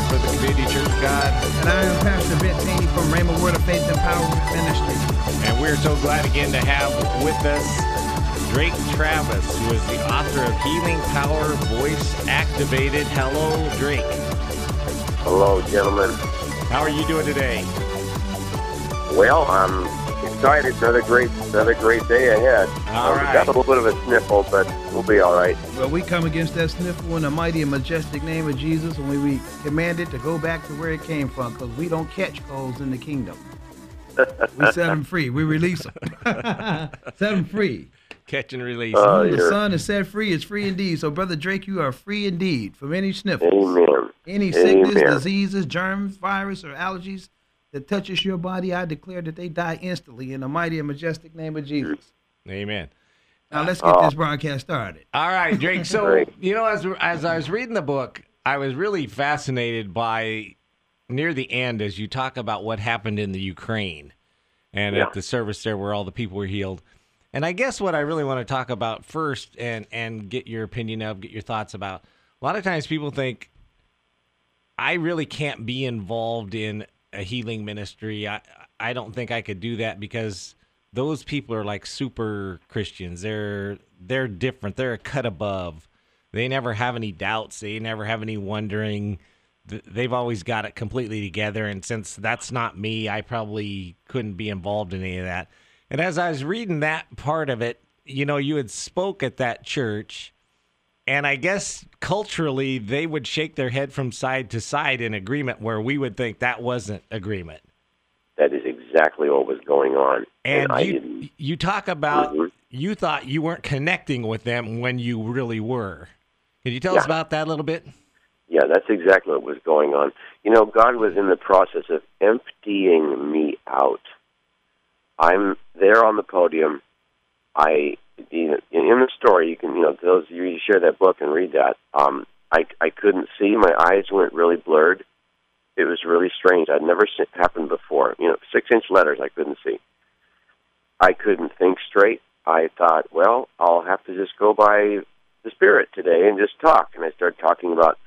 Hoyt for the Community Church of God, And I am Pastor Vince Haynie from Rhema Word of Faith Empowerment Ministry. and we're so glad again to have with us Drake Travis, who is the author of Healing Power Voice Activated. Hello, Drake. Hello, gentlemen. How are you doing today? Well, I'm excited. Another great, another great day ahead. All I've right. got a little bit of a sniffle, but we'll be all right. Well, we come against that sniffle in the mighty and majestic name of Jesus, and we, we command it to go back to where it came from, because we don't catch colds in the kingdom. We set them free. We release them. set them free. Catch and release. Uh, the you're- Son is set free is free indeed. So, Brother Drake, you are free indeed from any sniffles, Amen. any sickness, Amen. diseases, germs, virus, or allergies that touches your body. I declare that they die instantly in the mighty and majestic name of Jesus. Amen. Now, let's get this broadcast started. All right, Drake. So you know, as as I was reading the book, I was really fascinated by near the end as you talk about what happened in the Ukraine and Yeah. at the service there where all the people were healed. And I guess what I really want to talk about first and and get your opinion of, get your thoughts about. A lot of times people think I really can't be involved in a healing ministry. I I don't think I could do that because those people are like super Christians. They're they're different. They're a cut above. They never have any doubts. They never have any wondering. They've always got it completely together. And since that's not me, I probably couldn't be involved in any of that. And as I was reading that part of it, you know, you had spoke at that church, and I guess culturally they would shake their head from side to side in agreement, where we would think that wasn't agreement. That is exactly what was going on. And I you you talk about Mhm. you thought you weren't connecting with them when you really were. Can you tell us about that a little bit? Yeah, that's exactly what was going on. You know, God was in the process of emptying me out. I'm there on the podium. I in in the story you can you know those you share that book and read that. Um, I I couldn't see. My eyes went really blurred. It was really strange. I'd never seen it before. You know, six inch letters I couldn't see. I couldn't think straight. I thought, well, I'll have to just go by the Spirit today and just talk. And I started talking about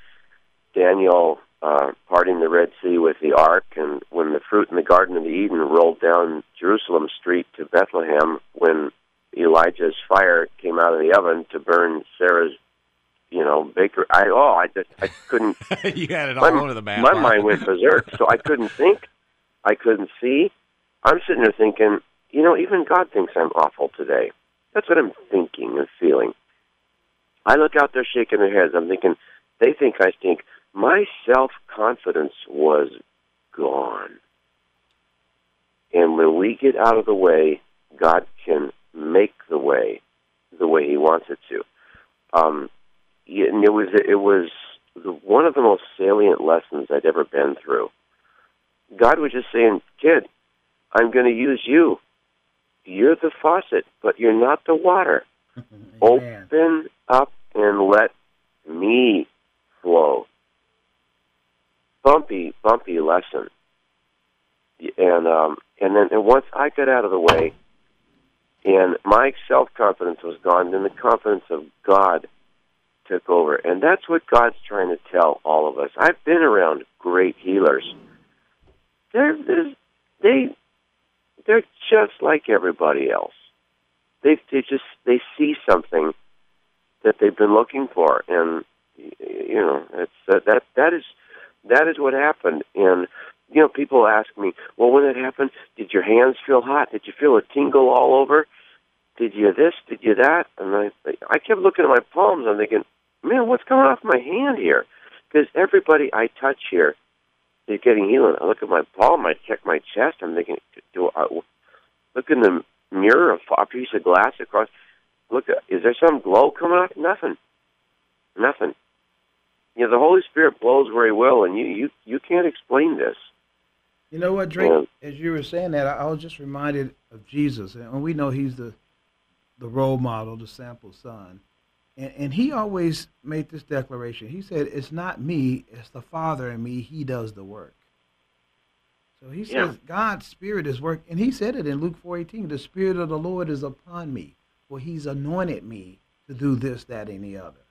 Daniel uh, parting the Red Sea with the ark, and when the fruit in the Garden of Eden rolled down Jerusalem Street to Bethlehem, when Elijah's fire came out of the oven to burn Sarah's, you know, baker. I oh, I just I couldn't. you had it all my, over the map. my mind went berserk, so I couldn't think. I couldn't see. I'm sitting there thinking, you know, even God thinks I'm awful today. That's what I'm thinking and feeling. I look out there shaking their heads. I'm thinking, they think I stink. My self confidence was gone. And when we get out of the way, God can make the way the way He wants it to. Um, and it was it was the, one of the most salient lessons I'd ever been through. God was just saying, "Kid, I'm going to use you. You're the faucet, but you're not the water. Open up and let me flow." Bumpy, bumpy lesson. And um, and then and once I got out of the way, and my self confidence was gone, then the confidence of God took over. And that's what God's trying to tell all of us. I've been around great healers. They're, they're they they're just like everybody else. They they just they see something that they've been looking for, and you know it's that that that is that is what happened. And you know, people ask me, well, when it happened, did your hands feel hot? Did you feel a tingle all over? Did you this? Did you that? And I, I kept looking at my palms. I'm thinking, man, what's coming off my hand here? Because everybody I touch here is getting healing. I look at my palm. I check my chest. I'm thinking, do I look in the mirror, a piece of glass across. Look, is there some glow coming off? Nothing. Nothing. You know, the Holy Spirit blows where He will, and you you you can't explain this. You know what, Drake? Yeah. As you were saying that, I, I was just reminded of Jesus, and we know He's the the role model, the sample son. And, and he always made this declaration. He said, It's not me, it's the Father in me. He does the work. So he says, yeah. God's Spirit is work. And he said it in Luke 4.18, the Spirit of the Lord is upon me, for he's anointed me to do this, that, and the other.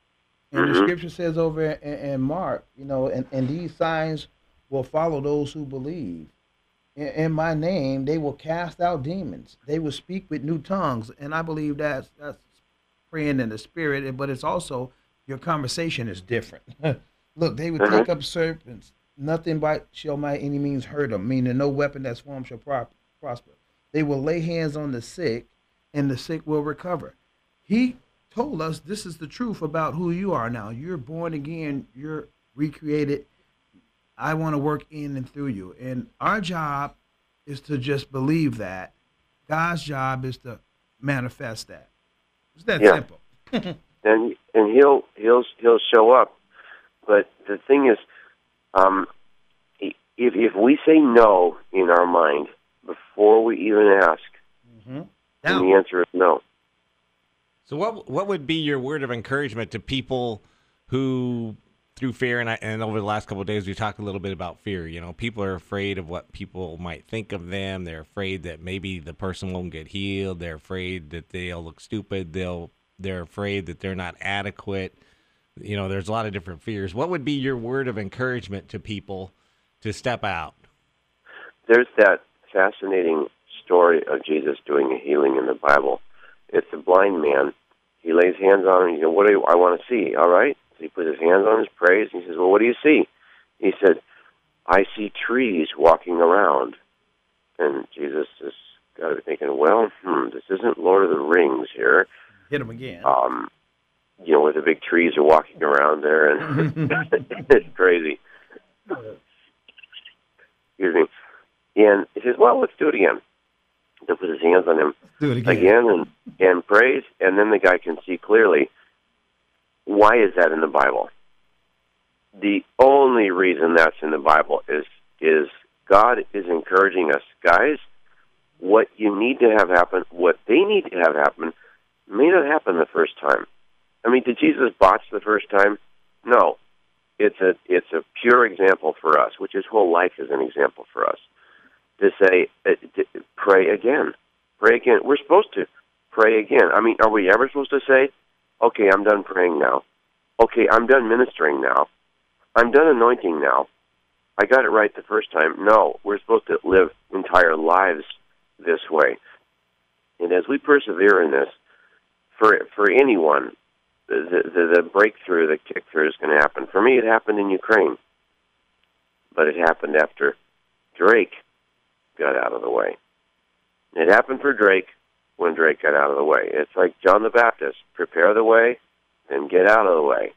And mm-hmm. the scripture says over in, in Mark, you know, and, and these signs will follow those who believe. In, in, my name, they will cast out demons. They will speak with new tongues. And I believe that's, that's praying in the spirit, but it's also your conversation is different. Look, they would uh-huh. take up serpents. Nothing by shall by any means hurt them, meaning no weapon that's formed shall prosper. They will lay hands on the sick, and the sick will recover. He told us this is the truth about who you are now. You're born again. You're recreated. I want to work in and through you. And our job is to just believe that. God's job is to manifest that. It's that yeah. simple. and and he'll he'll he'll show up. But the thing is, um, if if we say no in our mind before we even ask, mm-hmm. then the answer is no. So what what would be your word of encouragement to people who through fear and I, and over the last couple of days we talked a little bit about fear you know? People are afraid of what people might think of them. They're afraid that maybe the person won't get healed. They're afraid that they'll look stupid. They'll they're afraid that they're not adequate. You know there's a lot of different fears. What would be your word of encouragement to people to step out? There's that fascinating story of Jesus doing a healing in the Bible. It's a blind man. He lays hands on him. you know "What do you, I want to see?" All right, he put his hands on his praise. And he says, Well, what do you see? He said, I see trees walking around. And Jesus has got to be thinking, Well, hmm, this isn't Lord of the Rings here. Hit him again. Um, you know, where the big trees are walking around there, and it's crazy. Excuse me. And he says, "Well, let's do it again." He'll put his hands on him do it again, again and and praise, and then the guy can see clearly. Why is that in the Bible? The only reason that's in the Bible is is God is encouraging us, guys. What you need to have happen, what they need to have happen, may not happen the first time. I mean, did Jesus botch the first time? No. It's a it's a pure example for us, which his whole life is an example for us. To say, uh, to pray again, pray again. We're supposed to pray again. I mean, are we ever supposed to say, okay, I'm done praying now. Okay, I'm done ministering now. I'm done anointing now. I got it right the first time. No, we're supposed to live entire lives this way. And as we persevere in this, for for anyone, the the, the breakthrough, the kick through is going to happen. For me, it happened in Ukraine, but it happened after Drake got out of the way. It happened for Drake when Drake got out of the way. It's like John the Baptist prepare the way, then get out of the way.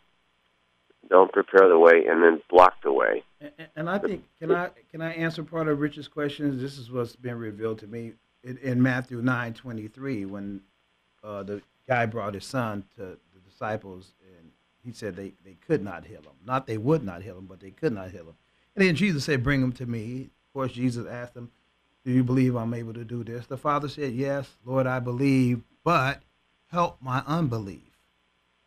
Don't prepare the way and then block the way. And, and I think can I can I answer part of Rich's questions? This is what's been revealed to me in, in Matthew nine twenty three when uh, the guy brought his son to the disciples and he said they, they could not heal him. Not they would not heal him, but they could not heal him. And then Jesus said, "Bring him to me." Of course, Jesus asked him, do you believe I'm able to do this? The father said, Yes, Lord, I believe, but help my unbelief.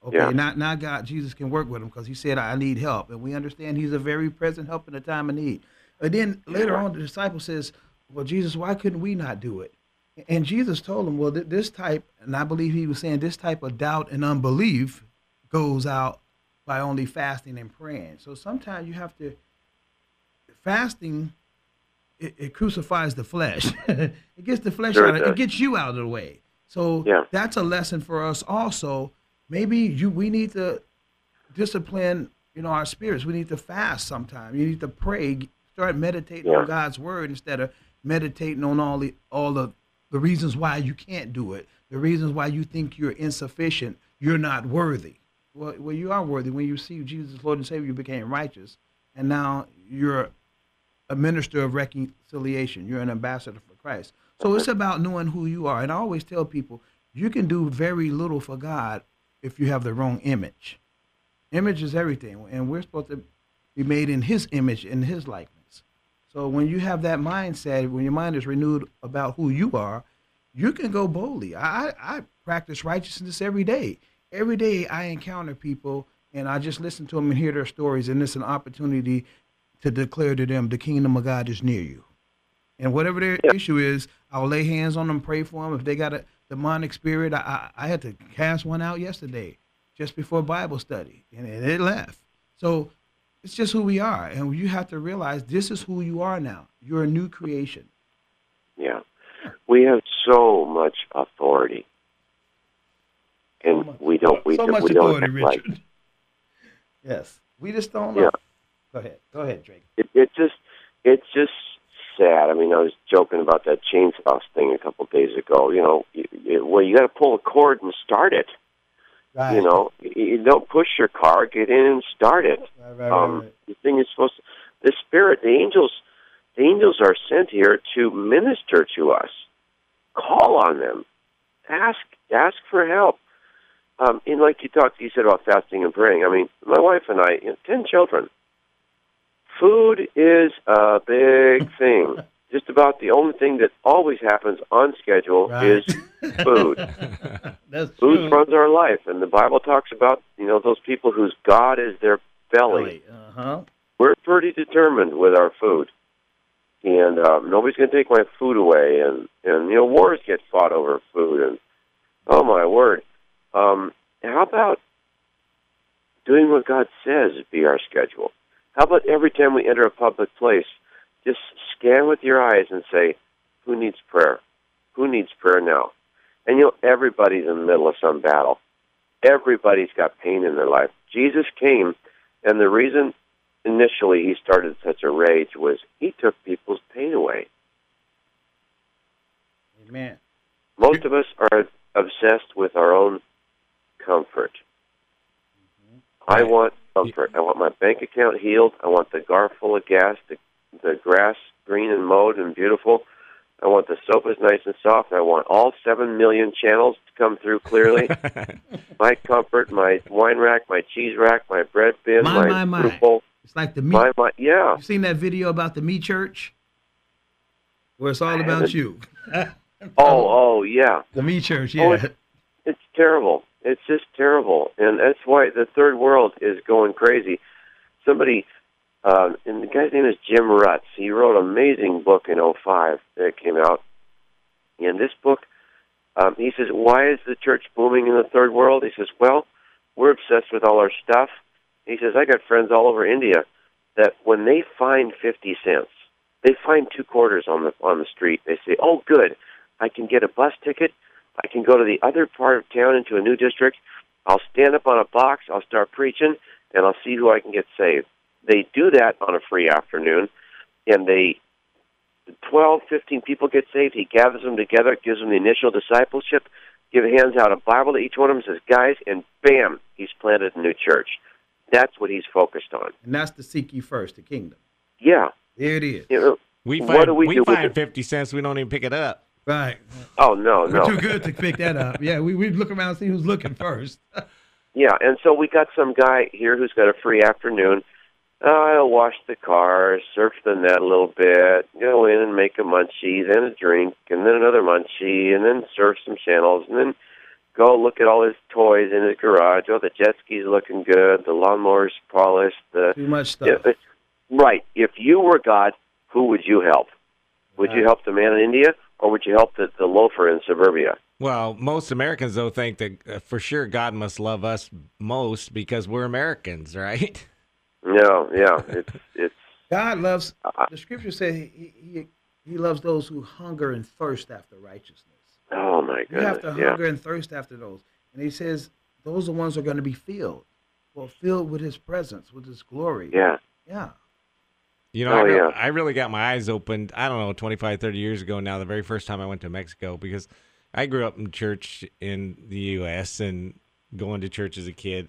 Okay, yeah. now, now God, Jesus can work with him because he said, I need help. And we understand he's a very present help in a time of need. But then later on, the disciple says, Well, Jesus, why couldn't we not do it? And Jesus told him, Well, this type, and I believe he was saying this type of doubt and unbelief goes out by only fasting and praying. So sometimes you have to, fasting it, it crucifies the flesh. it gets the flesh sure out. It, it, gets you out of the way. So yeah. that's a lesson for us also. Maybe you we need to discipline, you know, our spirits. We need to fast sometime. You need to pray, start meditating yeah. on God's word instead of meditating on all the all the the reasons why you can't do it, the reasons why you think you're insufficient, you're not worthy. Well, well, you are worthy when you see Jesus, Lord and Savior, you became righteous, and now you're a minister of reconciliation. You're an ambassador for Christ. So it's uh-huh. about knowing who you are. And I always tell people you can do very little for God if you have the wrong image. Image is everything, and we're supposed to be made in His image, in His likeness. So when you have that mindset, when your mind is renewed about who you are, you can go boldly. I, I practice righteousness every day. Every day I encounter people and I just listen to them and hear their stories, and it's an opportunity to declare to them the kingdom of God is near you. And whatever their yeah. issue is, I'll lay hands on them, pray for them. If they got a demonic spirit, I, I, I had to cast one out yesterday just before Bible study, and it left. So it's just who we are, and you have to realize this is who you are now. You're a new creation. Yeah, we have so much authority, and so much, we don't. We, so don't, much we authority, don't Richard. Like, yes, we just don't know. Yeah. Go ahead. Go ahead, Drake. It, it just, it's just sad. I mean, I was joking about that chainsaw thing a couple of days ago. You know, you, you, well, you got to pull a cord and start it. Right. You know, you don't push your car, get in and start it. Right, right, um, right, The thing is supposed to, the spirit, the angels, the angels are sent here to minister to us. Call on them. Ask, ask for help. Um, and like you talked, you said about fasting and praying. I mean, my wife and I, you know, ten children. Food is a big thing. Just about the only thing that always happens on schedule right. is food. That's food true. runs our life, and the Bible talks about you know those people whose God is their belly. Uh-huh. We're pretty determined with our food, and um, nobody's going to take my food away. And and you know wars get fought over food, and oh my word, um, how about doing what God says be our schedule? How about every time we enter a public place, just scan with your eyes and say, who needs prayer? Who needs prayer now? And you know, everybody's in the middle of some battle. Everybody's got pain in their life. Jesus came, and the reason initially he started such a rage was he took people's pain away. Amen. Most of us are obsessed with our own comfort. Mm-hmm. I want comfort. I want my bank account healed. I want the gar full of gas, the, the grass green and mowed and beautiful. I want the sofas nice and soft. I want all seven million channels to come through clearly. my comfort, my wine rack, my cheese rack, my bread bin, my, my, my, my. Bowl. It's like the meat. My, my, yeah. You seen that video about the meat church? Where it's all about you. oh, oh, yeah. The meat church, oh, yeah. Oh, it's, it's terrible. It's just terrible, and that's why the third world is going crazy. Somebody, uh, and the guy's name is Jim Rutz. He wrote an amazing book in '05 that came out. In this book, um, he says, "Why is the church booming in the third world?" He says, "Well, we're obsessed with all our stuff." He says, "I got friends all over India that when they find fifty cents, they find two quarters on the on the street. They say, "Oh, good, I can get a bus ticket." I can go to the other part of town into a new district. I'll stand up on a box. I'll start preaching, and I'll see who I can get saved. They do that on a free afternoon, and they 12, 15 people get saved. He gathers them together, gives them the initial discipleship, give hands out a Bible to each one of them, says, "Guys," and bam, he's planted a new church. That's what he's focused on. And that's to seek you first the kingdom. Yeah, there it is. You know, we find, what do we, we do find fifty cents. We don't even pick it up. Right. Oh no, no. We're too good to pick that up. Yeah, we we look around and see who's looking first. yeah, and so we got some guy here who's got a free afternoon. Uh, I'll wash the car, surf the net a little bit, go in and make a munchie, then a drink, and then another munchie, and then surf some channels, and then go look at all his toys in his garage. Oh, the jet ski's looking good, the lawnmower's polished. The, Too much stuff. Right. If you were God, who would you help? Would you help the man in India, or would you help the, the loafer in suburbia? Well, most Americans though think that uh, for sure God must love us most because we're Americans, right? No, yeah, it's it's God loves. Uh, the scripture says he, he he loves those who hunger and thirst after righteousness. Oh my goodness! You have to yeah. hunger and thirst after those, and he says those are the ones who are going to be filled, well, filled with His presence, with His glory. Yeah, yeah. You know, oh, I, re- yeah. I really got my eyes opened, I don't know, 25, 30 years ago now, the very first time I went to Mexico, because I grew up in church in the U.S. and going to church as a kid.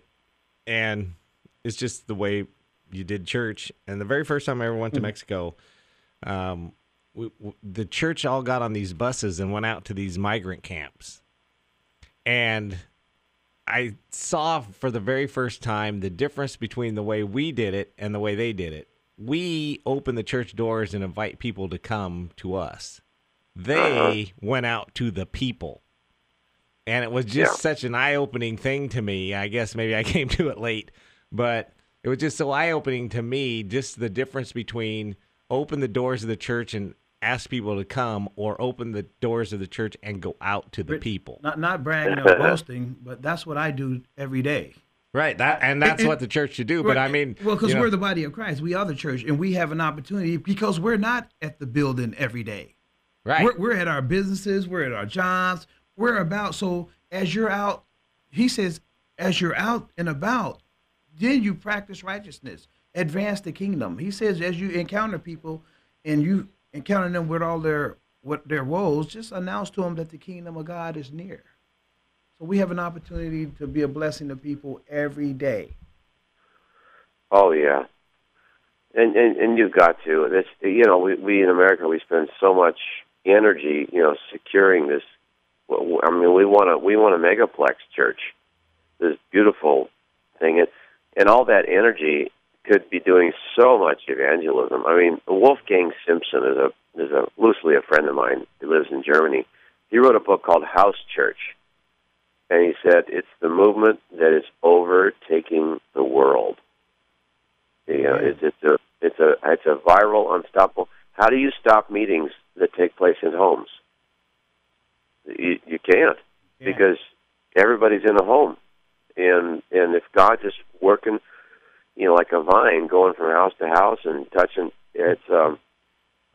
And it's just the way you did church. And the very first time I ever went to hmm. Mexico, um, we, the church all got on these buses and went out to these migrant camps, and I saw for the very first time the difference between the way we did it and the way they did it. We open the church doors and invite people to come to us. They uh-huh. went out to the people. And it was just yeah. such an eye opening thing to me. I guess maybe I came to it late, but it was just so eye opening to me, just the difference between open the doors of the church and ask people to come or open the doors of the church and go out to the people. Not not bragging or boasting, but that's what I do every day. Right. That and that's and, what the church should do. But I mean, well, because we're the body of Christ, we are the church, and we have an opportunity because we're not at the building every day. Right. We're, we're at our businesses. We're at our jobs. We're about. So as you're out, he says, as you're out and about, then you practice righteousness, advance the kingdom. He says, as you encounter people and you encounter them with all their what their woes, just announce to them that the kingdom of God is near. So we have an opportunity to be a blessing to people every day. Oh yeah, and and, and you've got to. This you know we we in America we spend so much energy you know securing this. I mean we want a we want a megaplex church, this beautiful thing, and and all that energy could be doing so much evangelism. I mean, Wolfgang Simson is a is a loosely a friend of mine who lives in Germany. He wrote a book called House Church, and he said it's the movement that is overtaking the world. You know, it's, it's a it's a it's a viral, unstoppable. How do you stop meetings that take place in homes? You, you can't yeah. because everybody's in a home, and and if God's just working you know, like a vine going from house to house and touching. It's um,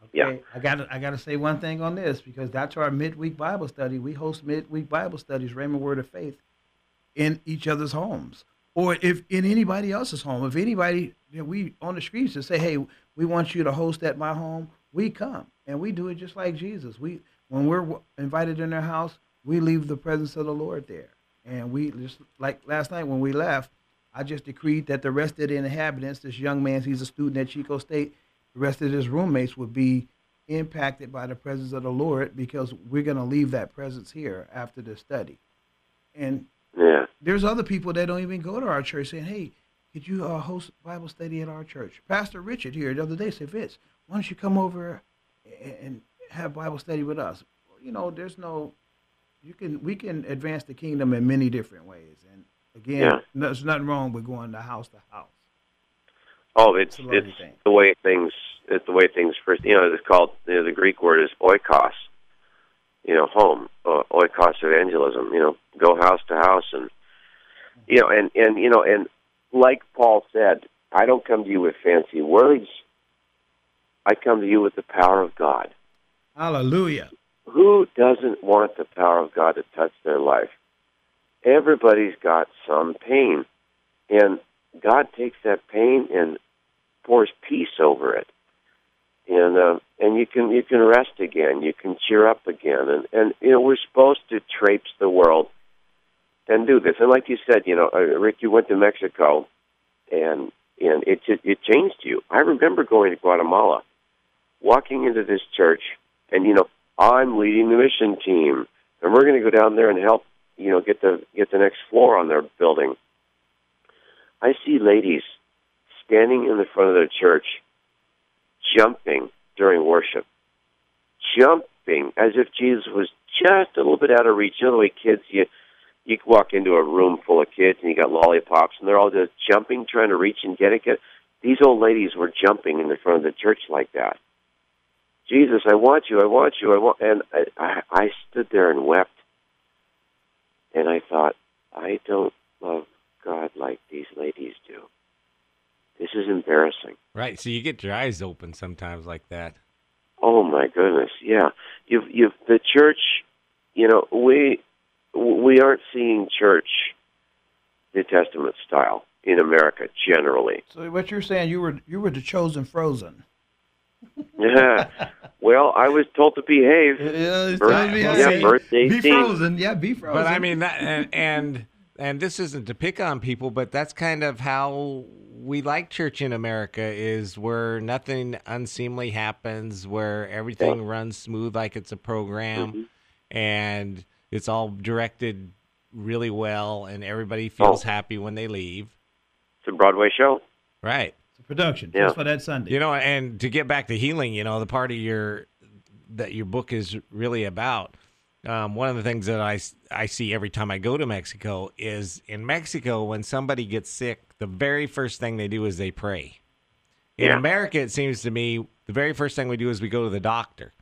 okay. yeah. I got I got to say one thing on this because that's our midweek Bible study. We host midweek Bible studies, Rhema Word of Faith, in each other's homes, or if in anybody else's home. If anybody you know, we on the streets to say, hey, we want you to host at my home, we come and we do it just like Jesus. We when we're invited in their house, we leave the presence of the Lord there, and we just like last night when we left I just decreed that the rest of the inhabitants, this young man, he's a student at Chico State, the rest of his roommates would be impacted by the presence of the Lord because we're going to leave that presence here after the study. And yeah. there's other people that don't even go to our church saying, hey, could you uh, host Bible study at our church? Pastor Richard here the other day said, Vince, why don't you come over and have Bible study with us? You know, there's no, you can, we can advance the kingdom in many different ways. And Again, yeah. there's nothing wrong with going to house to house. Oh, it's it's, it's the way things it's the way things first. You know, it's called you know, the Greek word is oikos. You know, home uh, oikos evangelism. You know, go house to house and you know, and and you know, and like Paul said, I don't come to you with fancy words. I come to you with the power of God. Hallelujah. Who doesn't want the power of God to touch their life? everybody's got some pain. And God takes that pain and pours peace over it. And uh, and you can you can rest again, you can cheer up again, and and you know we're supposed to traipse the world and do this. And like you said, you know, uh, Rick, you went to Mexico, and and it it changed you. I remember going to Guatemala, walking into this church, and you know I'm leading the mission team, and we're going to go down there and help you know, get the get the next floor on their building. I see ladies standing in the front of their church, jumping during worship, jumping as if Jesus was just a little bit out of reach. You know the way kids you you walk into a room full of kids and you got lollipops and they're all just jumping, trying to reach and get it. Get, these old ladies were jumping in the front of the church like that. Jesus, I want you, I want you, I want, and I, I, I stood there and wept and I thought, I don't love God like these ladies do. This is embarrassing. Right. So you get your eyes open sometimes like that. Oh my goodness. Yeah. You've you've the church. You know we we aren't seeing church New Testament style in America generally. So what you're saying, you were you were the chosen frozen. yeah. Well, I was told to behave. Yeah, Birth, be, yeah, birthday be frozen. Yeah, be frozen. But I mean, that, and, and and this isn't to pick on people, but that's kind of how we like church in America is where nothing unseemly happens, where everything yeah. runs smooth like it's a program, mm-hmm. and it's all directed really well, and everybody feels oh. happy when they leave. It's a Broadway show, right? It's a production yeah. just for that Sunday. You know, and to get back to healing, you know, the part of your that your book is really about um, one of the things that I, I see every time I go to Mexico is in Mexico, when somebody gets sick, the very first thing they do is they pray. In yeah. America, it seems to me, the very first thing we do is we go to the doctor.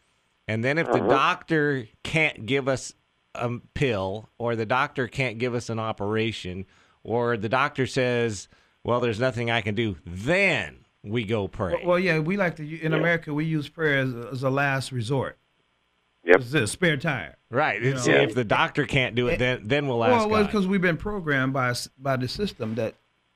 And then if uh-huh. the doctor can't give us a pill, or the doctor can't give us an operation, or the doctor says, well, there's nothing I can do, then we go pray. Well, well yeah, we like to, in yeah. America, we use prayer as, as a last resort. Yep. It's a spare tire. Right. You know? If the doctor can't do it, then then we'll ask. Well, well, because we've been programmed by by the system that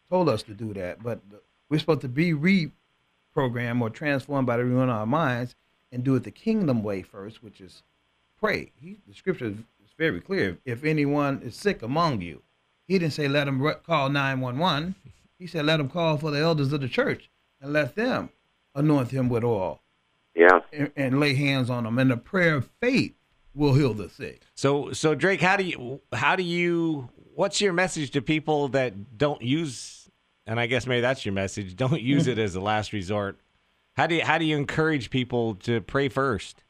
told us to do that, but we're supposed to be reprogrammed or transformed by the renewing of our minds and do it the kingdom way first, which is pray. He, the scripture is very clear. If anyone is sick among you, he didn't say let them call nine one one. He said let them call for the elders of the church and let them anoint him with oil yeah. And, and, lay hands on them, and the prayer of faith will heal the sick. So, so Drake, how do you, how do you, what's your message to people that don't use, and I guess maybe that's your message, don't use it as a last resort. How do you, how do you encourage people to pray first?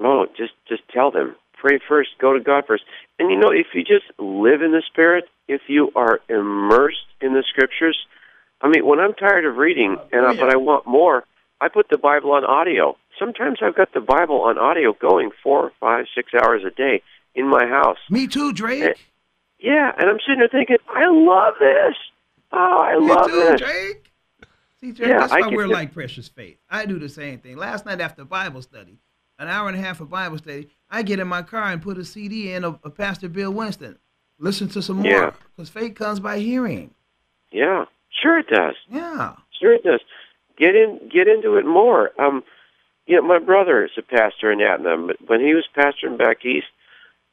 No, just, just tell them pray first, go to God first. And you know, if you just live in the Spirit, if you are immersed in the Scriptures, I mean, when I'm tired of reading, and I, but I want more, I put the Bible on audio. Sometimes I've got the Bible on audio going four, five, six hours a day in my house. Me too, Drake. And, yeah, and I'm sitting there thinking, I love this. Oh, I Me love too, this. Drake. See, Drake, yeah, that's why we're like Precious Faith. I do the same thing. Last night after Bible study, an hour and a half of Bible study, I get in my car and put a CD in of, of Pastor Bill Winston. Listen to some more. Because faith comes by hearing. Yeah, sure it does. Yeah. Sure it does get in get into it more. Um, you know, my brother is a pastor in Atlanta, but when he was pastoring back east,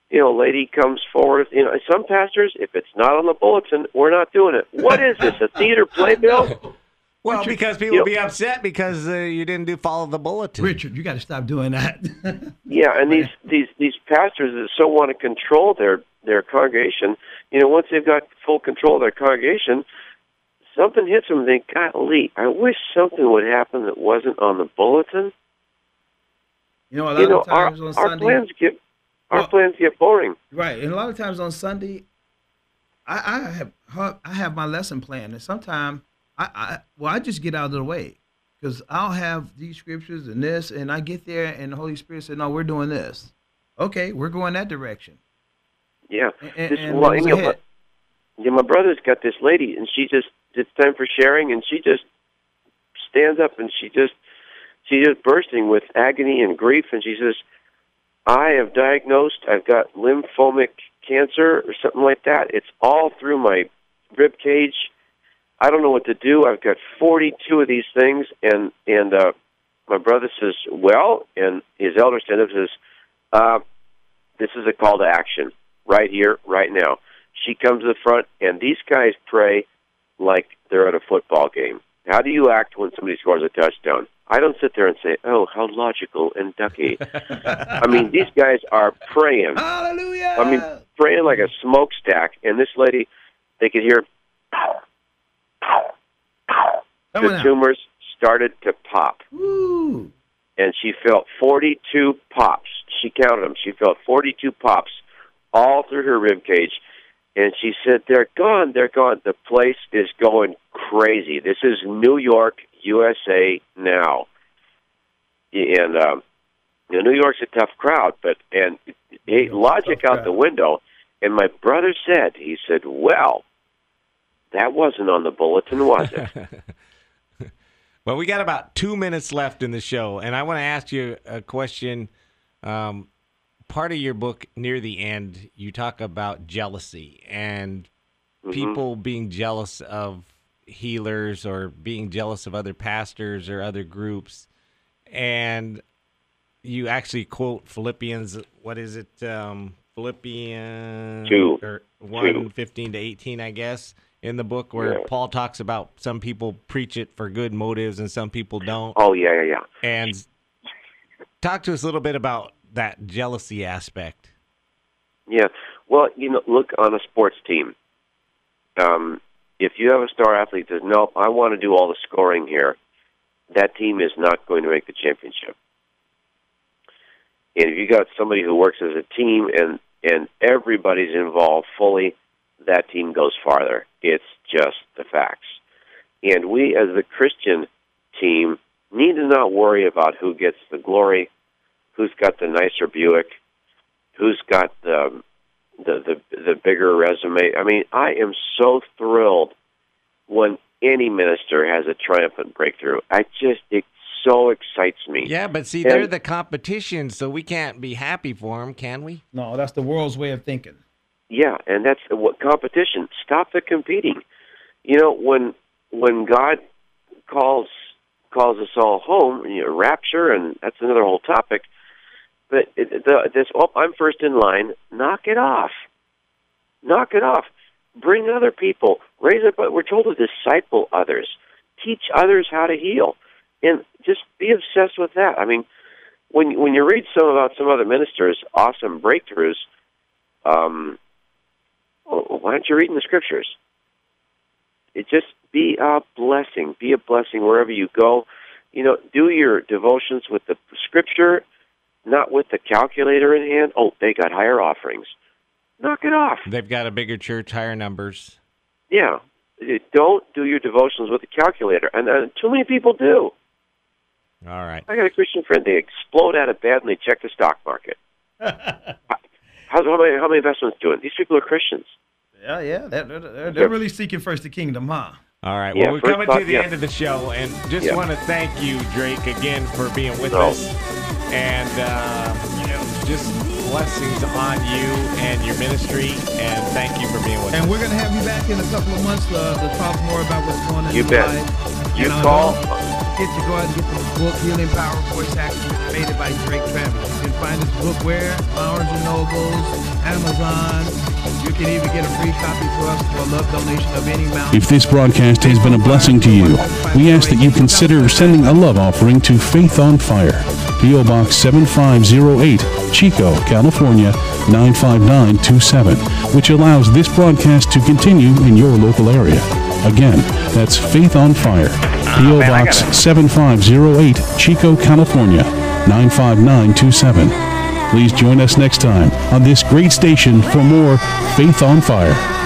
you know, a lady comes forward. You know, some pastors, if it's not on the bulletin, we're not doing it. What is this? A theater playbill? Well, Richard, because people will be upset because uh, you didn't do follow the bulletin. Richard, you got to stop doing that. yeah, and these these these pastors that so want to control their their congregation, you know, once they've got full control of their congregation, something hits them, they golly, I wish something would happen that wasn't on the bulletin. You know, a lot you know, of times our, on our Sunday, plans get our well, plans get boring. Right, and a lot of times on Sunday, I, I have I have my lesson plan, and sometimes I, I well I just get out of the way because I'll have these scriptures and this, and I get there, and the Holy Spirit said, "No, we're doing this. Okay, we're going that direction." Yeah, and, this, and well, and, you yeah, my brother's got this lady, and she just it's time for sharing, and she just stands up and she just she's just bursting with agony and grief, and she says, "I have diagnosed. I've got lymphomic cancer or something like that. It's all through my rib cage. I don't know what to do. I've got 42 of these things, and and uh, my brother says, "Well," and his elder stand up says, uh, "This is a call to action right here, right now." She comes to the front, and these guys pray like they're at a football game. How do you act when somebody scores a touchdown? I don't sit there and say, "Oh, how logical and ducky." I mean, these guys are praying. Hallelujah! I mean, praying like a smokestack. And this lady, they could hear the tumors started to pop. Ooh. And she felt 42 pops. She counted them. She felt 42 pops all through her rib cage. And she said, They're gone, they're gone. The place is going crazy. This is New York, USA now. And um, you know, New York's a tough crowd, but and hey, logic out the window. And my brother said, he said, Well, that wasn't on the bulletin, was it? well, we got about two minutes left in the show, and I want to ask you a question. Um, part of your book near the end, you talk about jealousy and mm-hmm. people being jealous of healers or being jealous of other pastors or other groups. And you actually quote Philippians, what is it? Um, Philippians two, or one fifteen to eighteen, I guess. in the book where Yeah. Paul talks about some people preach it for good motives and some people don't. Oh yeah, yeah, yeah. And talk to us a little bit about that jealousy aspect. Yeah. Well, you know, look on a sports team. Um, if you have a star athlete that says, "Nope, I want to do all the scoring here," that team is not going to make the championship. And if you got somebody who works as a team and and everybody's involved fully, that team goes farther. It's just the facts. And we, as the Christian team, need to not worry about who gets the glory, who's got the nicer Buick, who's got the the the, the bigger resume. I mean, I am so thrilled when any minister has a triumphant breakthrough. I just it so excites me. Yeah, but see, And- they're the competition, so we can't be happy for them, can we? No, that's the world's way of thinking. Yeah, and that's what competition. Stop the competing. You know, when when God calls calls us all home, you know, rapture, and that's another whole topic. But it, the, this, oh, I'm first in line. Knock it off. Knock it off. Bring other people. Raise up. We're told to disciple others. Teach others how to heal, and just be obsessed with that. I mean, when when you read some about some other ministers' awesome breakthroughs, um, why aren't you reading the scriptures? It just be a blessing. Be a blessing wherever you go. You know, do your devotions with the scripture, not with the calculator in hand. Oh, they got higher offerings. Knock it off. They've got a bigger church, higher numbers. Yeah. Don't do your devotions with a calculator. And uh, too many people do. All right. I got a Christian friend. They explode out of bed and they check the stock market. How's, how, many, how many investments doing? These people are Christians. Yeah, yeah. They're, they're, they're really seeking first the kingdom, huh? All right. Yeah, Well, we're coming thought- to the yeah. end of the show, and just Yeah. want to thank you, Drake, again for being with No. us, and uh, you know, just blessings on you and your ministry, and thank you for being with And us. And we're gonna have you back in a couple of months uh, to talk more about what's going on You in your bet. life. You And, call. don't to go out and get the book Healing Power Voice Activated by Drake Travis. You can find this book where? Barnes and Nobles, Amazon. You can even get a free copy to us for a love donation of any amount. If this broadcast has been a blessing to you, we ask that you consider sending a love offering to Faith on Fire, P.O. Box 7508, Chico, California 95927, which allows this broadcast to continue in your local area. Again, that's Faith on Fire, ah, P.O. man, Box 7508, Chico, California 95927. Please join us next time on this great station for more Faith on Fire.